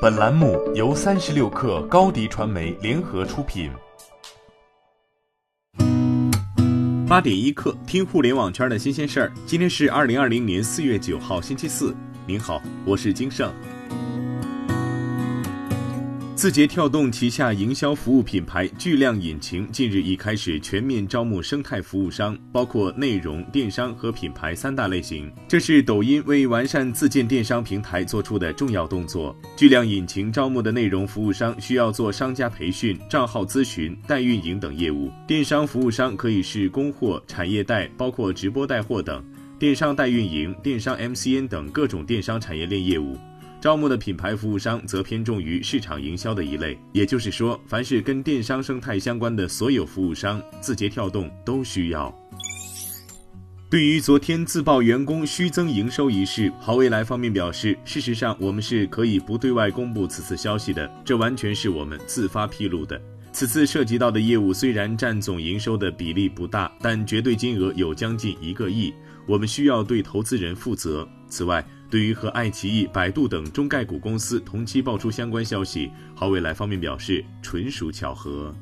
本栏目由三十六氪高低传媒联合出品。八点一刻，听互联网圈的新鲜事儿。今天是二零二零年四月九号，星期四。您好，我是金盛。字节跳动旗下营销服务品牌巨量引擎近日已开始全面招募生态服务商，包括内容、电商和品牌三大类型。这是抖音为完善自建电商平台做出的重要动作。巨量引擎招募的内容服务商需要做商家培训、账号咨询、代运营等业务；电商服务商可以是供货、产业带，包括直播带货等；电商代运营、电商 MCN 等各种电商产业链业务。招募的品牌服务商则偏重于市场营销的一类，也就是说，凡是跟电商生态相关的所有服务商，字节跳动都需要。对于昨天自曝员工虚增营收一事，好未来方面表示，事实上我们是可以不对外公布此次消息的，这完全是我们自发披露的。此次涉及到的业务虽然占总营收的比例不大，但绝对金额有将近一个亿，我们需要对投资人负责。此外，对于和爱奇艺、百度等中概股公司同期爆出相关消息，好未来方面表示纯属巧合。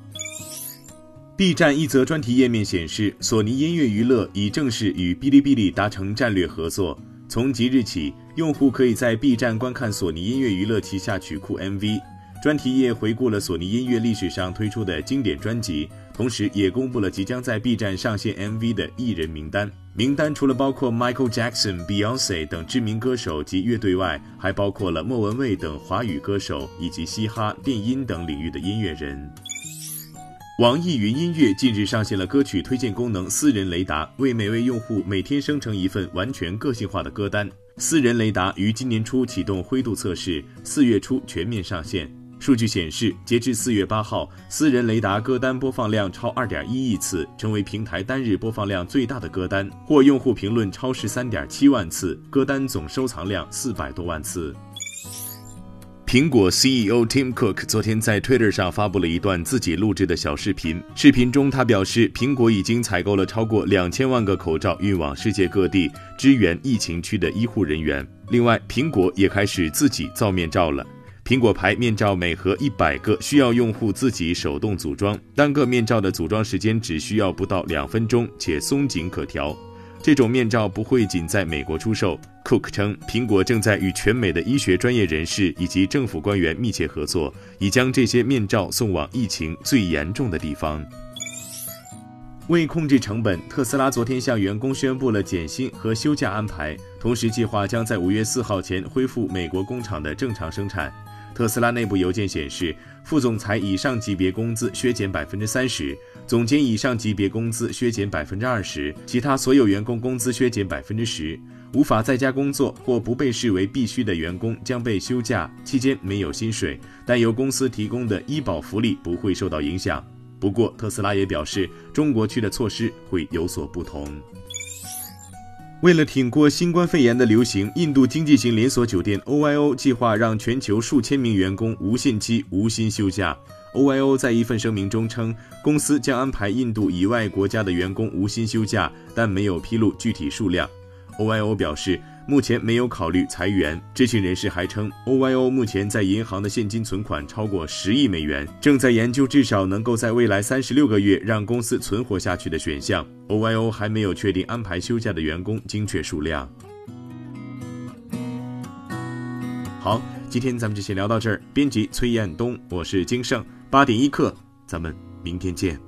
B 站一则专题页面显示，索尼音乐娱乐已正式与哔哩哔哩达成战略合作，从即日起，用户可以在 B 站观看索尼音乐娱乐旗下曲库 MV。专题页回顾了索尼音乐历史上推出的经典专辑，同时也公布了即将在 B 站上线 MV 的艺人名单。名单除了包括 Michael Jackson、Beyonce 等知名歌手及乐队外，还包括了莫文蔚等华语歌手以及嘻哈、电音等领域的音乐人。网易云音乐近日上线了歌曲推荐功能“私人雷达”，为每位用户每天生成一份完全个性化的歌单。私人雷达于今年初启动灰度测试，四月初全面上线。数据显示，截至四月八号，私人雷达歌单播放量超二点一亿次，成为平台单日播放量最大的歌单，或用户评论超十三点七万次，歌单总收藏量四百多万次。苹果 CEO Tim Cook 昨天在 Twitter 上发布了一段自己录制的小视频，视频中他表示，苹果已经采购了超过两千万个口罩，运往世界各地支援疫情区的医护人员。另外，苹果也开始自己造面罩了。苹果牌面罩每盒一百个，需要用户自己手动组装，单个面罩的组装时间只需要不到两分钟，且松紧可调。这种面罩不会仅在美国出售。Cook 称，苹果正在与全美的医学专业人士以及政府官员密切合作，已将这些面罩送往疫情最严重的地方。为控制成本，特斯拉昨天向员工宣布了减薪和休假安排，同时计划将在五月四号前恢复美国工厂的正常生产。特斯拉内部邮件显示，副总裁以上级别工资削减百分之三十，总监以上级别工资削减百分之二十，其他所有员工工资削减百分之十。无法在家工作或不被视为必须的员工将被休假，期间没有薪水，但由公司提供的医保福利不会受到影响。不过，特斯拉也表示，中国区的措施会有所不同。为了挺过新冠肺炎的流行，印度经济型连锁酒店 OYO 计划让全球数千名员工无限期无薪休假。OYO 在一份声明中称，公司将安排印度以外国家的员工无薪休假，但没有披露具体数量。OYO 表示。目前没有考虑裁员。知情人士还称，OYO 目前在银行的现金存款超过十亿美元，正在研究至少能够在未来三十六个月让公司存活下去的选项。OYO 还没有确定安排休假的员工精确数量。好，今天咱们就先聊到这儿。编辑崔彦东，我是金盛，八点一刻，咱们明天见。